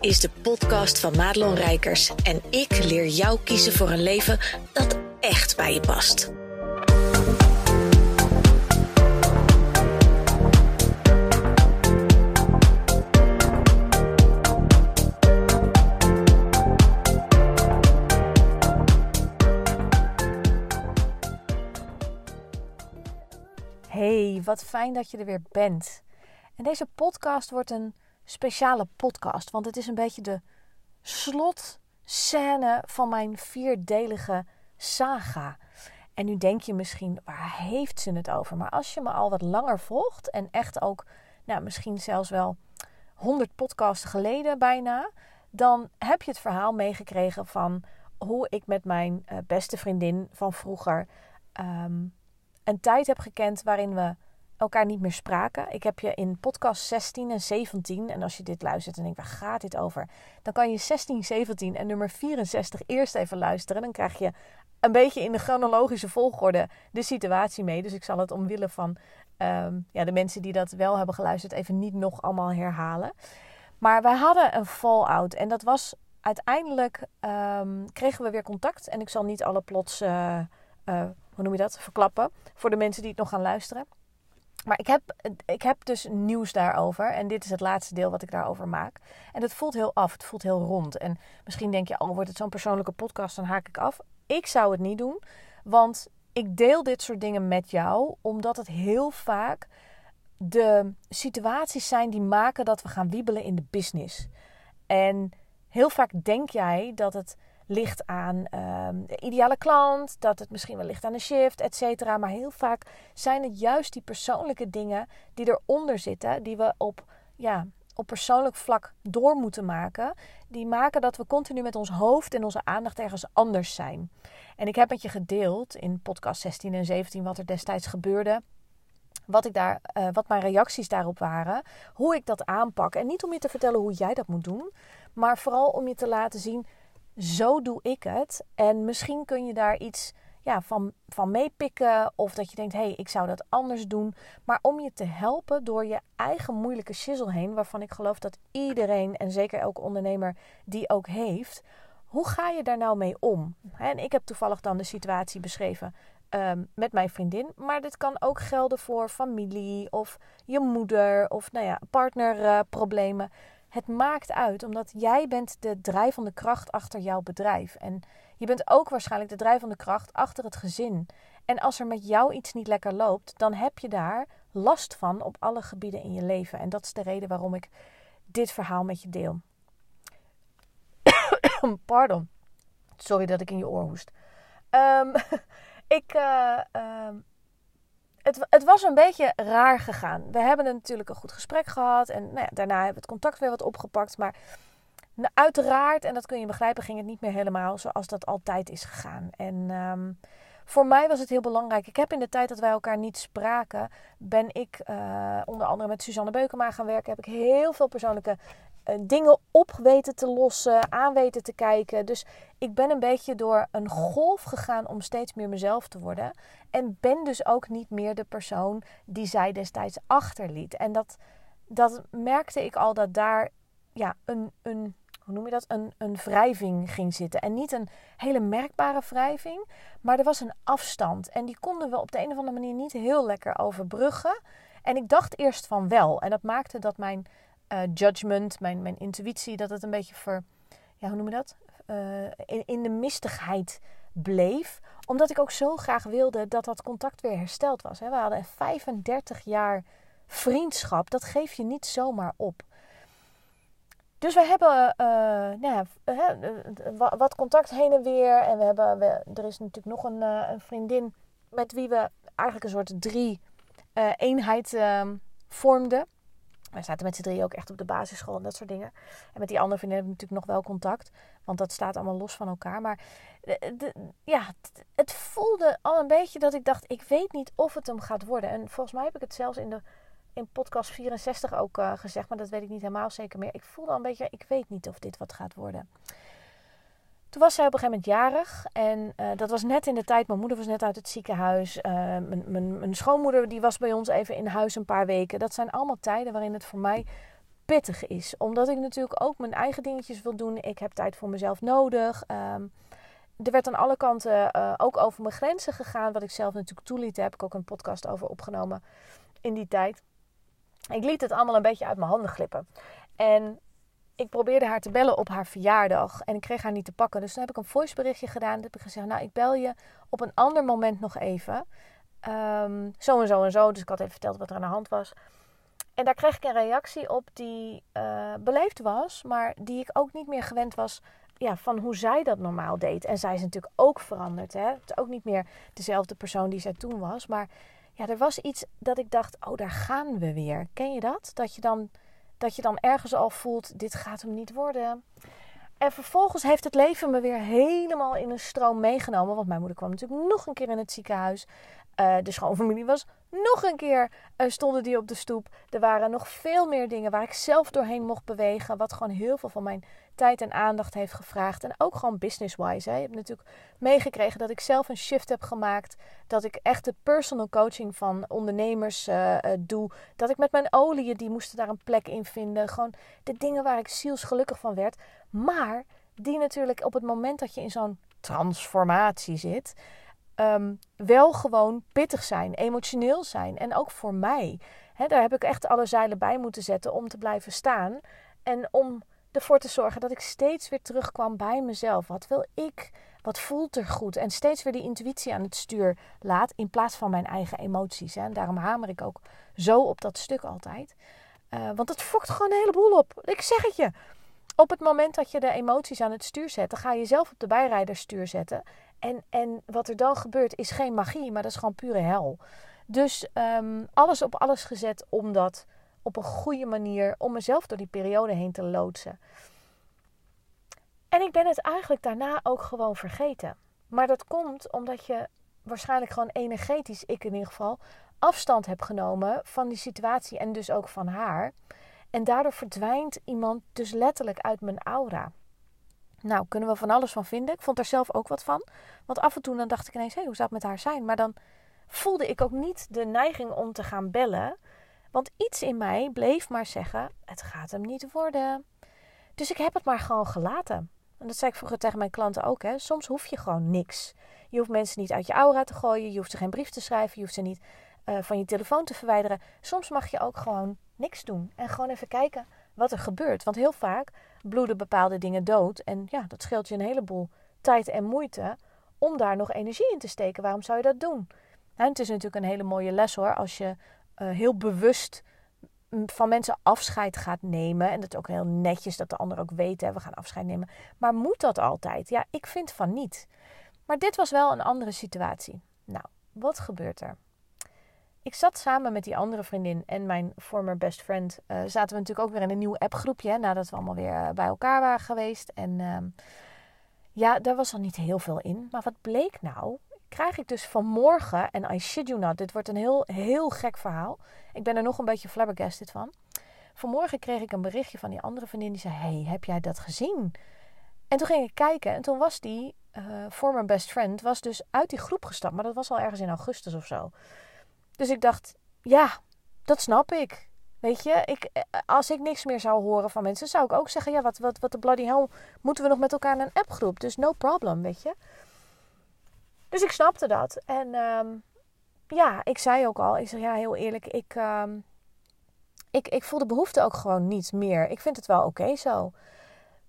is de podcast van Madelon Rijkers en ik leer jou kiezen voor een leven dat echt bij je past. Hey, wat fijn dat je er weer bent. En deze podcast wordt een speciale podcast, want het is een beetje de slotscène van mijn vierdelige saga. En nu denk je misschien, waar heeft ze het over? Maar als je me al wat langer volgt en echt ook, nou, misschien zelfs wel 100 podcasts geleden bijna, dan heb je het verhaal meegekregen van hoe ik met mijn uh, beste vriendin van vroeger um, een tijd heb gekend waarin we elkaar niet meer spraken. Ik heb je in podcast 16 en 17, en als je dit luistert en denkt, waar gaat dit over? Dan kan je 16, 17 en nummer 64 eerst even luisteren. Dan krijg je een beetje in de chronologische volgorde de situatie mee. Dus ik zal het omwille van um, ja, de mensen die dat wel hebben geluisterd even niet nog allemaal herhalen. Maar wij hadden een fallout en dat was uiteindelijk um, kregen we weer contact. En ik zal niet alle plots, uh, uh, hoe noem je dat, verklappen voor de mensen die het nog gaan luisteren. Maar ik heb, ik heb dus nieuws daarover. En dit is het laatste deel wat ik daarover maak. En het voelt heel af. Het voelt heel rond. En misschien denk je, oh, wordt het zo'n persoonlijke podcast, dan haak ik af. Ik zou het niet doen. Want ik deel dit soort dingen met jou. Omdat het heel vaak de situaties zijn die maken dat we gaan wiebelen in de business. En heel vaak denk jij dat het ligt aan um, de ideale klant, dat het misschien wel ligt aan de shift, et cetera. Maar heel vaak zijn het juist die persoonlijke dingen die eronder zitten, die we op, ja, op persoonlijk vlak door moeten maken. Die maken dat we continu met ons hoofd en onze aandacht ergens anders zijn. En ik heb met je gedeeld in podcast 16 en 17 wat er destijds gebeurde wat, ik daar, uh, wat mijn reacties daarop waren, hoe ik dat aanpak. En niet om je te vertellen hoe jij dat moet doen, maar vooral om je te laten zien zo doe ik het. En misschien kun je daar iets ja, van, van meepikken. Of dat je denkt, hé, hey, ik zou dat anders doen. Maar om je te helpen door je eigen moeilijke shizzle heen. Waarvan ik geloof dat iedereen, en zeker elke ondernemer die ook heeft. Hoe ga je daar nou mee om? En ik heb toevallig dan de situatie beschreven um, met mijn vriendin. Maar dit kan ook gelden voor familie of je moeder of nou ja, partnerproblemen. Het maakt uit, omdat jij bent de drijvende kracht achter jouw bedrijf. En je bent ook waarschijnlijk de drijvende kracht achter het gezin. En als er met jou iets niet lekker loopt, dan heb je daar last van op alle gebieden in je leven. En dat is de reden waarom ik dit verhaal met je deel. Pardon. Sorry dat ik in je oor hoest. Um, ik, uh, het, het, was een beetje raar gegaan. We hebben natuurlijk een goed gesprek gehad. En nou ja, daarna hebben we het contact weer wat opgepakt. Maar uiteraard, en dat kun je begrijpen, ging het niet meer helemaal zoals dat altijd is gegaan. En um, voor mij was het heel belangrijk. Ik heb in de tijd dat wij elkaar niet spraken, ben ik uh, onder andere met Suzanne Beukema gaan werken. Heb ik heel veel persoonlijke dingen op weten te lossen, aan weten te kijken. Dus ik ben een beetje door een golf gegaan om steeds meer mezelf te worden. En ben dus ook niet meer de persoon die zij destijds achterliet. En dat, dat merkte ik al dat daar ja, een, een hoe noem je dat, een, een wrijving ging zitten. En niet een hele merkbare wrijving, maar er was een afstand. En die konden we op de een of andere manier niet heel lekker overbruggen. En ik dacht eerst van wel. En dat maakte dat mijn uh, judgment, mijn, mijn intuïtie, dat het een beetje ver, ja, hoe noem je dat? Uh, in, in de mistigheid bleef. Omdat ik ook zo graag wilde dat dat contact weer hersteld was. We hadden 35 jaar vriendschap. Dat geef je niet zomaar op. Dus we hebben uh, nou ja, wat contact heen en weer. En we hebben, we, er is natuurlijk nog een, een, vriendin met wie we eigenlijk een soort drie uh, eenheid ehm, vormden. Wij zaten met z'n drie ook echt op de basisschool en dat soort dingen. En met die andere vriendin hebben we natuurlijk nog wel contact. Want dat staat allemaal los van elkaar. Maar de, ja, het voelde al een beetje dat ik dacht, ik weet niet of het hem gaat worden. En volgens mij heb ik het zelfs in de in podcast 64 ook uh, gezegd, maar dat weet ik niet helemaal zeker meer. Ik voelde al een beetje, ik weet niet of dit wat gaat worden. Toen was zij op een gegeven moment jarig. En uh, dat was net in de tijd, mijn moeder was net uit het ziekenhuis. Uh, mijn, schoonmoeder die was bij ons even in huis een paar weken. Dat zijn allemaal tijden waarin het voor mij pittig is. Omdat ik natuurlijk ook mijn eigen dingetjes wil doen. Ik heb tijd voor mezelf nodig. Ehm, er werd aan alle kanten uh, ook over mijn grenzen gegaan. Wat ik zelf natuurlijk toeliet. Daar heb ik ook een podcast over opgenomen in die tijd. Ik liet het allemaal een beetje uit mijn handen glippen. En ik probeerde haar te bellen op haar verjaardag. En ik kreeg haar niet te pakken. Dus toen heb ik een voiceberichtje gedaan. Toen heb ik gezegd, nou ik bel je op een ander moment nog even. Um, zo en zo en zo. Dus ik had even verteld wat er aan de hand was. En daar kreeg ik een reactie op die uh, beleefd was. Maar die ik ook niet meer gewend was ja, van hoe zij dat normaal deed. En zij is natuurlijk ook veranderd. Hè? Het is ook niet meer dezelfde persoon die zij toen was. Maar ja, er was iets dat ik dacht, oh daar gaan we weer. Ken je dat? Dat je dan dat je dan ergens al voelt, dit gaat hem niet worden. En vervolgens heeft het leven me weer helemaal in een stroom meegenomen. Want mijn moeder kwam natuurlijk nog een keer in het ziekenhuis. Uh, de schoonfamilie was nog een keer, uh, stonden die op de stoep. Er waren nog veel meer dingen waar ik zelf doorheen mocht bewegen. Wat gewoon heel veel van mijn tijd en aandacht heeft gevraagd. En ook gewoon business-wise. Hè. Je hebt natuurlijk meegekregen dat ik zelf een shift heb gemaakt. Dat ik echt de personal coaching van ondernemers uh, doe. Dat ik met mijn oliën, die moesten daar een plek in vinden. Gewoon de dingen waar ik zielsgelukkig van werd. Maar die natuurlijk op het moment dat je in zo'n transformatie zit um, wel gewoon pittig zijn, emotioneel zijn. En ook voor mij. daar heb ik echt alle zeilen bij moeten zetten om te blijven staan. En om ervoor te zorgen dat ik steeds weer terugkwam bij mezelf. Wat wil ik? Wat voelt er goed? En steeds weer die intuïtie aan het stuur laat in plaats van mijn eigen emoties. En daarom hamer ik ook zo op dat stuk altijd. Uh, want het fokt gewoon een heleboel op. Ik zeg het je. Op het moment dat je de emoties aan het stuur zet, dan ga je zelf op de bijrijderstuur zetten. En, en wat er dan gebeurt is geen magie, maar dat is gewoon pure hel. Dus um, alles op alles gezet om dat op een goede manier, om mezelf door die periode heen te loodsen. En ik ben het eigenlijk daarna ook gewoon vergeten. Maar dat komt omdat je waarschijnlijk gewoon energetisch, ik in ieder geval, afstand hebt genomen van die situatie en dus ook van haar. En daardoor verdwijnt iemand dus letterlijk uit mijn aura. Nou, kunnen we van alles van vinden. Ik vond er zelf ook wat van. Want af en toe dan dacht ik ineens, hé, hoe zou het met haar zijn? Maar dan voelde ik ook niet de neiging om te gaan bellen. Want iets in mij bleef maar zeggen, het gaat hem niet worden. Dus ik heb het maar gewoon gelaten. En dat zei ik vroeger tegen mijn klanten ook. Hè. Soms hoef je gewoon niks. Je hoeft mensen niet uit je aura te gooien. Je hoeft ze geen brief te schrijven. Je hoeft ze niet uh, van je telefoon te verwijderen. Soms mag je ook gewoon niks doen. En gewoon even kijken wat er gebeurt. Want heel vaak bloeden bepaalde dingen dood. En ja, dat scheelt je een heleboel tijd en moeite om daar nog energie in te steken. Waarom zou je dat doen? En het is natuurlijk een hele mooie les hoor. Als je uh, heel bewust van mensen afscheid gaat nemen. En dat is ook heel netjes dat de ander ook weet, hè, we gaan afscheid nemen. Maar moet dat altijd? Ja, ik vind van niet. Maar dit was wel een andere situatie. Nou, wat gebeurt er? Ik zat samen met die andere vriendin en mijn former best friend. Uh, zaten we natuurlijk ook weer in een nieuw appgroepje. Nadat we allemaal weer eh, bij elkaar waren geweest. En uh, ja, daar was al niet heel veel in. Maar wat bleek nou? Krijg ik dus vanmorgen, en I shit you not, dit wordt een heel, heel gek verhaal. Ik ben er nog een beetje flabbergasted van. Vanmorgen kreeg ik een berichtje van die andere vriendin die zei: Hey, heb jij dat gezien? En toen ging ik kijken en toen was die uh, former best friend was dus uit die groep gestapt. Maar dat was al ergens in augustus of zo. Dus ik dacht, ja, dat snap ik. Weet je, ik, eh, als ik niks meer zou horen van mensen, zou ik ook zeggen: ja, wat, wat, wat de bloody hell moeten we nog met elkaar in een appgroep? Dus no problem, weet je. Dus ik snapte dat. En um, ja, ik zei ook al: ik zeg ja, heel eerlijk, ik, um, ik, ik voel de behoefte ook gewoon niet meer. Ik vind het wel oké zo.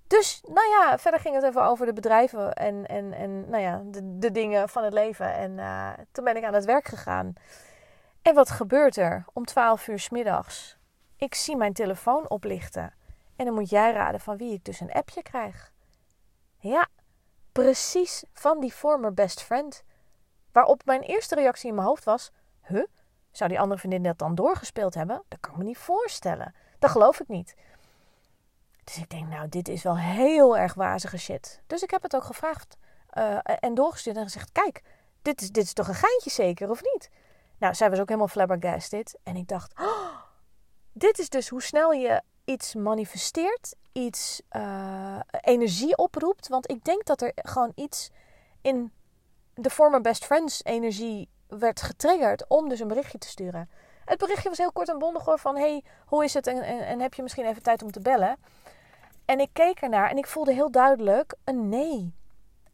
Dus nou ja, verder ging het even over de bedrijven en, en, en nou ja, de, de dingen van het leven. En uh, toen ben ik aan het werk gegaan. En wat gebeurt er om 12 uur s middags? Ik zie mijn telefoon oplichten. En dan moet jij raden van wie ik dus een appje krijg. Ja, precies van die former best friend. Waarop mijn eerste reactie in mijn hoofd was: Huh? Zou die andere vriendin dat dan doorgespeeld hebben? Dat kan ik me niet voorstellen. Dat geloof ik niet. Dus ik denk, nou, dit is wel heel erg wazige shit. Dus ik heb het ook gevraagd uh, en doorgestuurd en gezegd: Kijk, dit is, dit is toch een geintje zeker, of niet? Nou, zij was ook helemaal flabbergasted. En ik dacht, oh, dit is dus hoe snel je iets manifesteert, iets uh, energie oproept. Want ik denk dat er gewoon iets in de former best friends energie werd getriggerd om dus een berichtje te sturen. het berichtje was heel kort en bondig hoor. Van hey, hoe is het? En, en heb je misschien even tijd om te bellen? En ik keek ernaar en ik voelde heel duidelijk een nee.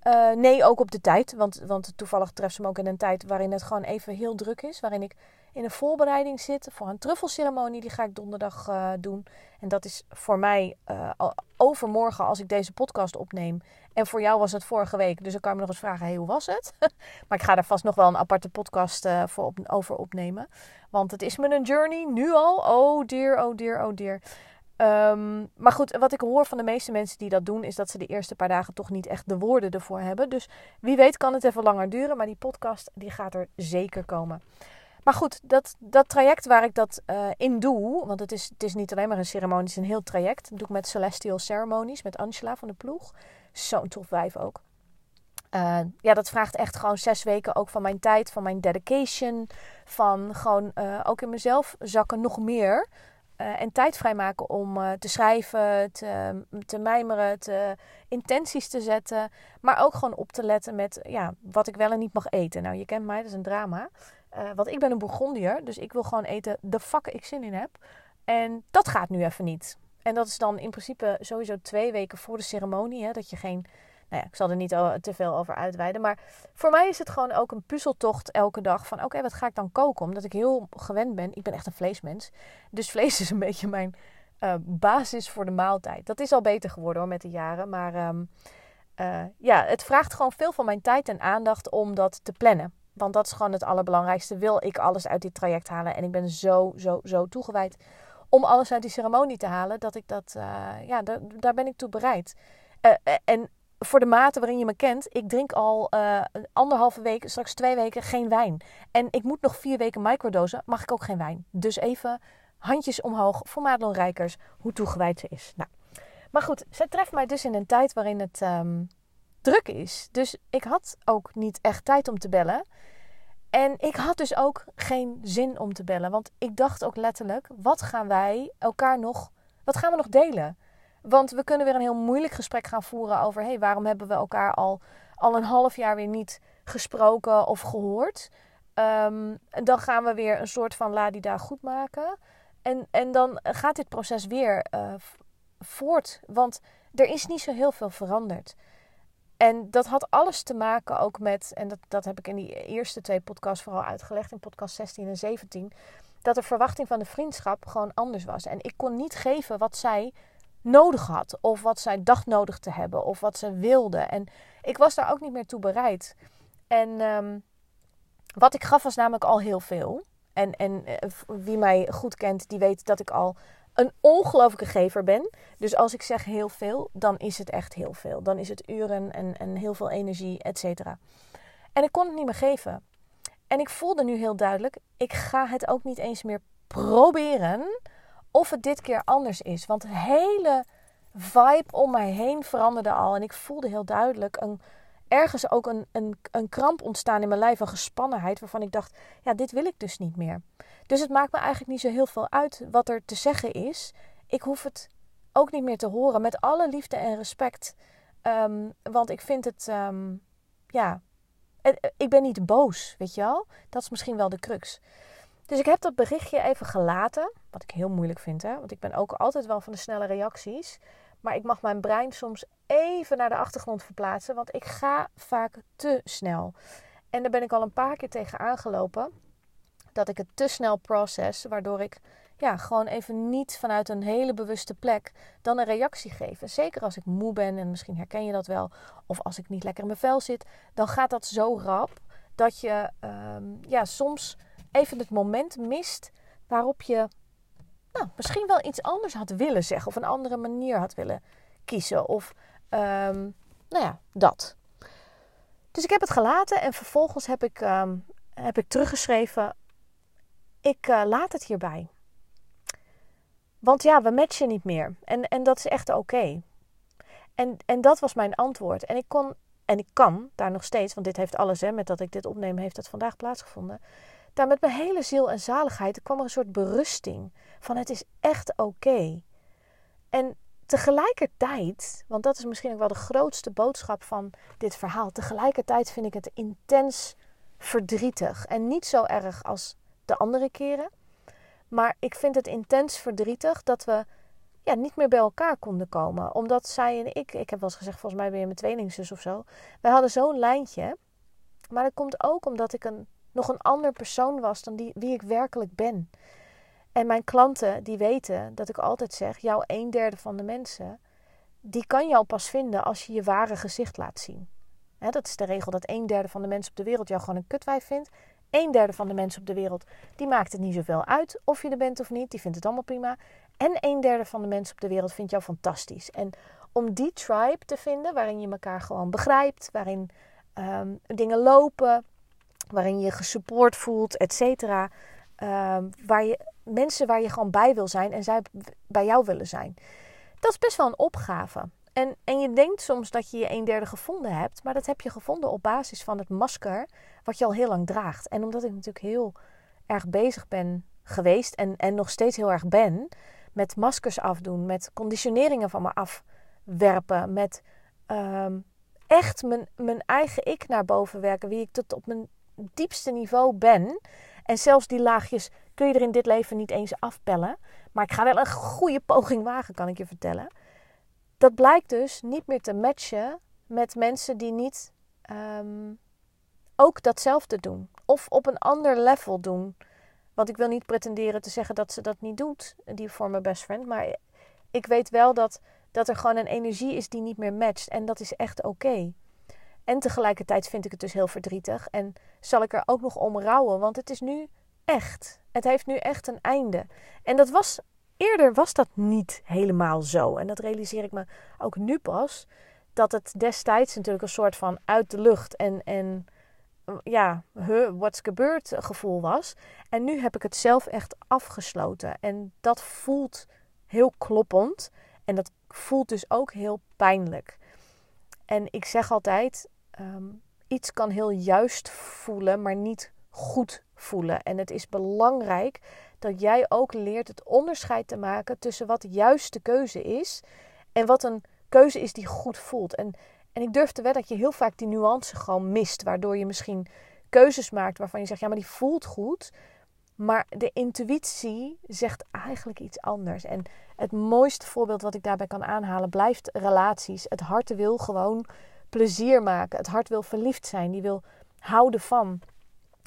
Uh, nee, ook op de tijd. Want, want toevallig treft ze me ook in een tijd waarin het gewoon even heel druk is. Waarin ik in een voorbereiding zit voor een truffelceremonie. Die ga ik donderdag uh, doen. En dat is voor mij uh, overmorgen als ik deze podcast opneem. En voor jou was het vorige week. Dus dan kan je me nog eens vragen, hoe was het? maar ik ga daar vast nog wel een aparte podcast voor over opnemen. Want het is me een journey, nu al. Oh dear, oh dear, oh dear. Um, maar goed, wat ik hoor van de meeste mensen die dat doen, is dat ze de eerste paar dagen toch niet echt de woorden ervoor hebben. Dus wie weet kan het even langer duren, maar die podcast die gaat er zeker komen. Maar goed, dat, dat traject waar ik dat uh, in doe, want het is, het is niet alleen maar een ceremonie, het is een heel traject. Dat doe ik met Celestial Ceremonies, met Angela van de ploeg. Zo'n tof wijf ook. Uh, ja, dat vraagt echt gewoon zes weken ook van mijn tijd, van mijn dedication. Van gewoon uh, ook in mezelf zakken nog meer. Uh, en tijd vrijmaken om uh, te schrijven, te, te mijmeren, te, intenties te zetten. Maar ook gewoon op te letten met ja, wat ik wel en niet mag eten. Nou, je kent mij, dat is een drama. Uh, want ik ben een Bourgondier, dus ik wil gewoon eten de fuck ik zin in heb. En dat gaat nu even niet. En dat is dan in principe sowieso twee weken voor de ceremonie. Hè, dat je geen nou ja, ik zal er niet te veel over uitweiden. Maar voor mij is het gewoon ook een puzzeltocht elke dag. Van oké, wat ga ik dan koken? Omdat ik heel gewend ben. Ik ben echt een vleesmens. Dus vlees is een beetje mijn uh, basis voor de maaltijd. Dat is al beter geworden hoor met de jaren. Maar um, uh, ja, het vraagt gewoon veel van mijn tijd en aandacht om dat te plannen. Want dat is gewoon het allerbelangrijkste. Wil ik alles uit dit traject halen? En ik ben zo, zo, zo toegewijd om alles uit die ceremonie te halen. Dat ik dat, uh, ja, daar ben ik toe bereid. en voor de mate waarin je me kent, ik drink al uh, anderhalve week, straks twee weken geen wijn. En ik moet nog vier weken microdosen, mag ik ook geen wijn. Dus even handjes omhoog voor Madelon Rijkers, hoe toegewijd ze is. Nou, maar goed, zij treft mij dus in een tijd waarin het um, druk is. Dus ik had ook niet echt tijd om te bellen. En ik had dus ook geen zin om te bellen. Want ik dacht ook letterlijk, wat gaan wij elkaar nog, wat gaan we nog delen? Want we kunnen weer een heel moeilijk gesprek gaan voeren over: hey, waarom hebben we elkaar al, al een half jaar weer niet gesproken of gehoord? Um, dan gaan we weer een soort van ladida goed maken. En, en dan gaat dit proces weer uh, voort. Want er is niet zo heel veel veranderd. En dat had alles te maken ook met, en dat, dat heb ik in die eerste twee podcasts vooral uitgelegd, in podcast 16 en 17, dat de verwachting van de vriendschap gewoon anders was. En ik kon niet geven wat zij nodig had. Of wat zij dacht nodig te hebben. Of wat ze wilde. En ik was daar ook niet meer toe bereid. En um, wat ik gaf was namelijk al heel veel. En, en eh, wie mij goed kent, die weet dat ik al een ongelofelijke gever ben. Dus als ik zeg heel veel, dan is het echt heel veel. Dan is het uren en, en heel veel energie, et cetera. En ik kon het niet meer geven. En ik voelde nu heel duidelijk, ik ga het ook niet eens meer proberen of het dit keer anders is. Want de hele vibe om mij heen veranderde al. En ik voelde heel duidelijk een, ergens ook een, een, een kramp ontstaan in mijn lijf. Een gespannenheid waarvan ik dacht, ja, dit wil ik dus niet meer. Dus het maakt me eigenlijk niet zo heel veel uit wat er te zeggen is. Ik hoef het ook niet meer te horen. Met alle liefde en respect. Um, want ik vind het, um, ja, ik ben niet boos, weet je wel. Dat is misschien wel de crux. Dus ik heb dat berichtje even gelaten. Wat ik heel moeilijk vind, hè? want ik ben ook altijd wel van de snelle reacties. Maar ik mag mijn brein soms even naar de achtergrond verplaatsen, want ik ga vaak te snel. En daar ben ik al een paar keer tegen aangelopen. Dat ik het te snel proces, waardoor ik ja, gewoon even niet vanuit een hele bewuste plek dan een reactie geef. zeker als ik moe ben, en misschien herken je dat wel, of als ik niet lekker in mijn vel zit, dan gaat dat zo rap dat je um, ja, soms even het moment mist waarop je nou, misschien wel iets anders had willen zeggen of een andere manier had willen kiezen. Of um, nou ja, dat. Dus ik heb het gelaten en vervolgens heb ik, um, heb ik teruggeschreven: Ik uh, laat het hierbij. Want ja, we matchen niet meer. En, en dat is echt oké. En, en dat was mijn antwoord. En ik kon, en ik kan daar nog steeds, want dit heeft alles, hè, met dat ik dit opneem, heeft het vandaag plaatsgevonden daar met mijn hele ziel en zaligheid kwam er een soort berusting van het is echt oké. En tegelijkertijd, want dat is misschien ook wel de grootste boodschap van dit verhaal, tegelijkertijd vind ik het intens verdrietig en niet zo erg als de andere keren. Maar ik vind het intens verdrietig dat we ja, niet meer bij elkaar konden komen. Omdat zij en ik, ik heb wel eens gezegd, volgens mij ben je mijn tweelingzus of zo. Wij hadden zo'n lijntje. Maar dat komt ook omdat ik een, nog een ander persoon was dan die, wie ik werkelijk ben. En mijn klanten die weten dat ik altijd zeg, jouw een derde van de mensen, die kan jou pas vinden als je je ware gezicht laat zien. dat is de regel dat een derde van de mensen op de wereld jou gewoon een kutwijf vindt. Een derde van de mensen op de wereld, die maakt het niet zoveel uit of je er bent of niet. Die vindt het allemaal prima. En een derde van de mensen op de wereld vindt jou fantastisch. En om die tribe te vinden, waarin je elkaar gewoon begrijpt, waarin ehm, dingen lopen, waarin je gesupport voelt, et cetera. Ehm, waar je, mensen waar je gewoon bij wil zijn en zij bij jou willen zijn. Dat is best wel een opgave. En, en je denkt soms dat je je een derde gevonden hebt, maar dat heb je gevonden op basis van het masker wat je al heel lang draagt. En omdat ik natuurlijk heel erg bezig ben geweest en, en nog steeds heel erg ben met maskers afdoen, met conditioneringen van me afwerpen, met ehm, echt mijn, mijn eigen ik naar boven werken, wie ik tot op mijn diepste niveau ben. En zelfs die laagjes kun je er in dit leven niet eens afpellen. Maar ik ga wel een goede poging wagen, kan ik je vertellen. Dat blijkt dus niet meer te matchen met mensen die niet ehm, ook datzelfde doen. Of op een ander level doen. Want ik wil niet pretenderen te zeggen dat ze dat niet doet, die voor mijn best friend. Maar ik weet wel dat, dat er gewoon een energie is die niet meer matcht. En dat is echt oké. En tegelijkertijd vind ik het dus heel verdrietig. En zal ik er ook nog om rouwen. Want het is nu echt. Het heeft nu echt een einde. En dat was. Eerder was dat niet helemaal zo. En dat realiseer ik me ook nu pas. Dat het destijds natuurlijk een soort van uit de lucht en, en ja, huh, what's gebeurd gevoel was. En nu heb ik het zelf echt afgesloten. En dat voelt heel kloppend. En dat voelt dus ook heel pijnlijk. En ik zeg altijd: ehm, iets kan heel juist voelen, maar niet goed voelen. En het is belangrijk dat jij ook leert het onderscheid te maken tussen wat de juiste keuze is en wat een keuze is die goed voelt. En en ik durf te wedden dat je heel vaak die nuance gewoon mist. Waardoor je misschien keuzes maakt waarvan je zegt, ja, maar die voelt goed. Maar de intuïtie zegt eigenlijk iets anders. En het mooiste voorbeeld wat ik daarbij kan aanhalen blijft relaties. Het hart wil gewoon plezier maken. Het hart wil verliefd zijn. Die wil houden van.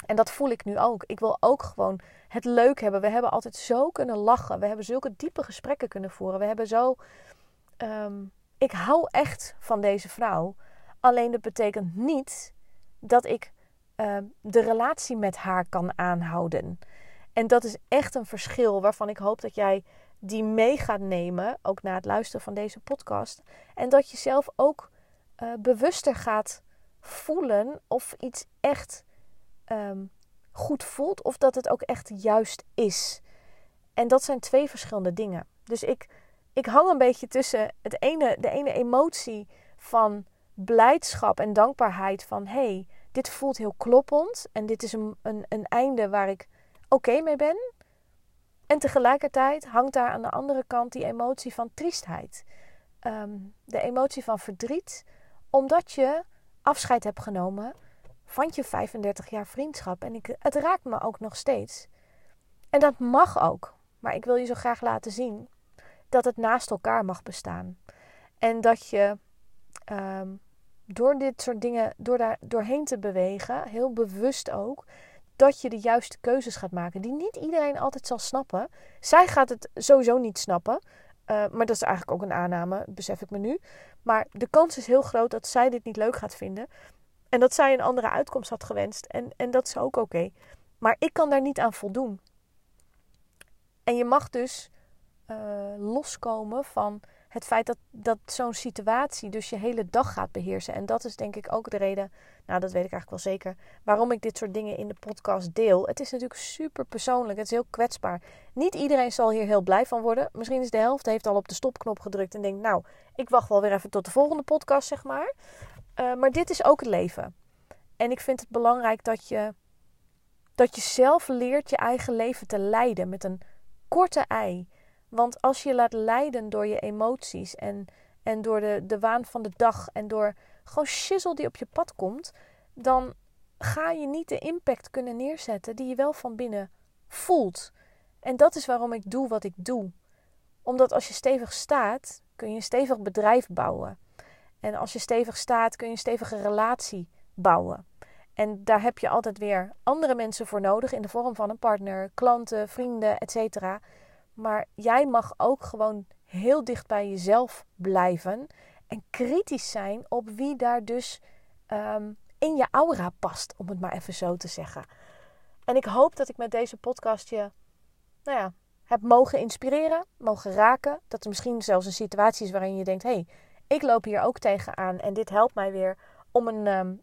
En dat voel ik nu ook. Ik wil ook gewoon het leuk hebben. We hebben altijd zo kunnen lachen. We hebben zulke diepe gesprekken kunnen voeren. We hebben zo ehm, ik hou echt van deze vrouw. Alleen dat betekent niet dat ik uh, de relatie met haar kan aanhouden. En dat is echt een verschil waarvan ik hoop dat jij die mee gaat nemen, ook na het luisteren van deze podcast. En dat je zelf ook uh, bewuster gaat voelen of iets echt um, goed voelt of dat het ook echt juist is. En dat zijn twee verschillende dingen. Dus ik ik hang een beetje tussen het ene, de ene emotie van blijdschap en dankbaarheid van hey, dit voelt heel kloppend en dit is een, een, een einde waar ik oké mee ben. En tegelijkertijd hangt daar aan de andere kant die emotie van triestheid. Ehm, de emotie van verdriet, omdat je afscheid hebt genomen van je 35 jaar vriendschap. En ik, het raakt me ook nog steeds. En dat mag ook. Maar ik wil je zo graag laten zien dat het naast elkaar mag bestaan. En dat je ehm, door dit soort dingen, door daar doorheen te bewegen, heel bewust ook, dat je de juiste keuzes gaat maken. Die niet iedereen altijd zal snappen. Zij gaat het sowieso niet snappen. Uh, maar dat is eigenlijk ook een aanname, besef ik me nu. Maar de kans is heel groot dat zij dit niet leuk gaat vinden. En dat zij een andere uitkomst had gewenst. En, en dat is ook oké. Maar ik kan daar niet aan voldoen. En je mag dus uh, loskomen van het feit dat, dat zo'n situatie dus je hele dag gaat beheersen. En dat is denk ik ook de reden, nou dat weet ik eigenlijk wel zeker, waarom ik dit soort dingen in de podcast deel. Het is natuurlijk super persoonlijk, het is heel kwetsbaar. Niet iedereen zal hier heel blij van worden. Misschien is de helft heeft al op de stopknop gedrukt en denkt, nou, ik wacht wel weer even tot de volgende podcast, zeg maar. Uh, maar dit is ook het leven. En ik vind het belangrijk dat je, dat je zelf leert je eigen leven te leiden met een korte ei. Want als je laat leiden door je emoties en, en door de, de waan van de dag en door gewoon shizzle die op je pad komt, dan ga je niet de impact kunnen neerzetten die je wel van binnen voelt. En dat is waarom ik doe wat ik doe. Omdat als je stevig staat, kun je een stevig bedrijf bouwen. En als je stevig staat, kun je een stevige relatie bouwen. En daar heb je altijd weer andere mensen voor nodig in de vorm van een partner, klanten, vrienden, etc. Maar jij mag ook gewoon heel dicht bij jezelf blijven en kritisch zijn op wie daar dus um, in je aura past, om het maar even zo te zeggen. En ik hoop dat ik met deze podcast je nou ja, heb mogen inspireren, mogen raken. Dat er misschien zelfs een situatie is waarin je denkt: hé, hey, ik loop hier ook tegenaan en dit helpt mij weer om een, um,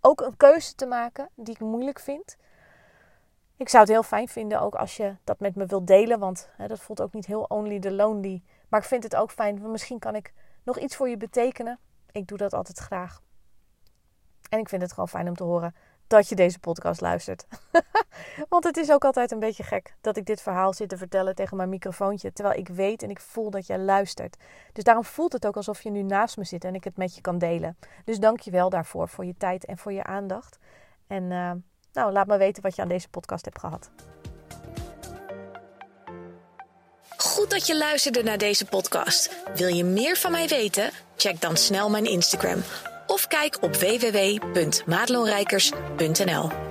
ook een keuze te maken die ik moeilijk vind. Ik zou het heel fijn vinden ook als je dat met me wilt delen, want hè, dat voelt ook niet heel only the lonely. Maar ik vind het ook fijn, misschien kan ik nog iets voor je betekenen. Ik doe dat altijd graag. En ik vind het gewoon fijn om te horen dat je deze podcast luistert. Want het is ook altijd een beetje gek dat ik dit verhaal zit te vertellen tegen mijn microfoontje. Terwijl ik weet en ik voel dat jij luistert. Dus daarom voelt het ook alsof je nu naast me zit en ik het met je kan delen. Dus dank je wel daarvoor, voor je tijd en voor je aandacht. En uh, nou, laat me weten wat je aan deze podcast hebt gehad. Goed dat je luisterde naar deze podcast. Wil je meer van mij weten? Check dan snel mijn Instagram of kijk op www.maatloonrijkers.nl.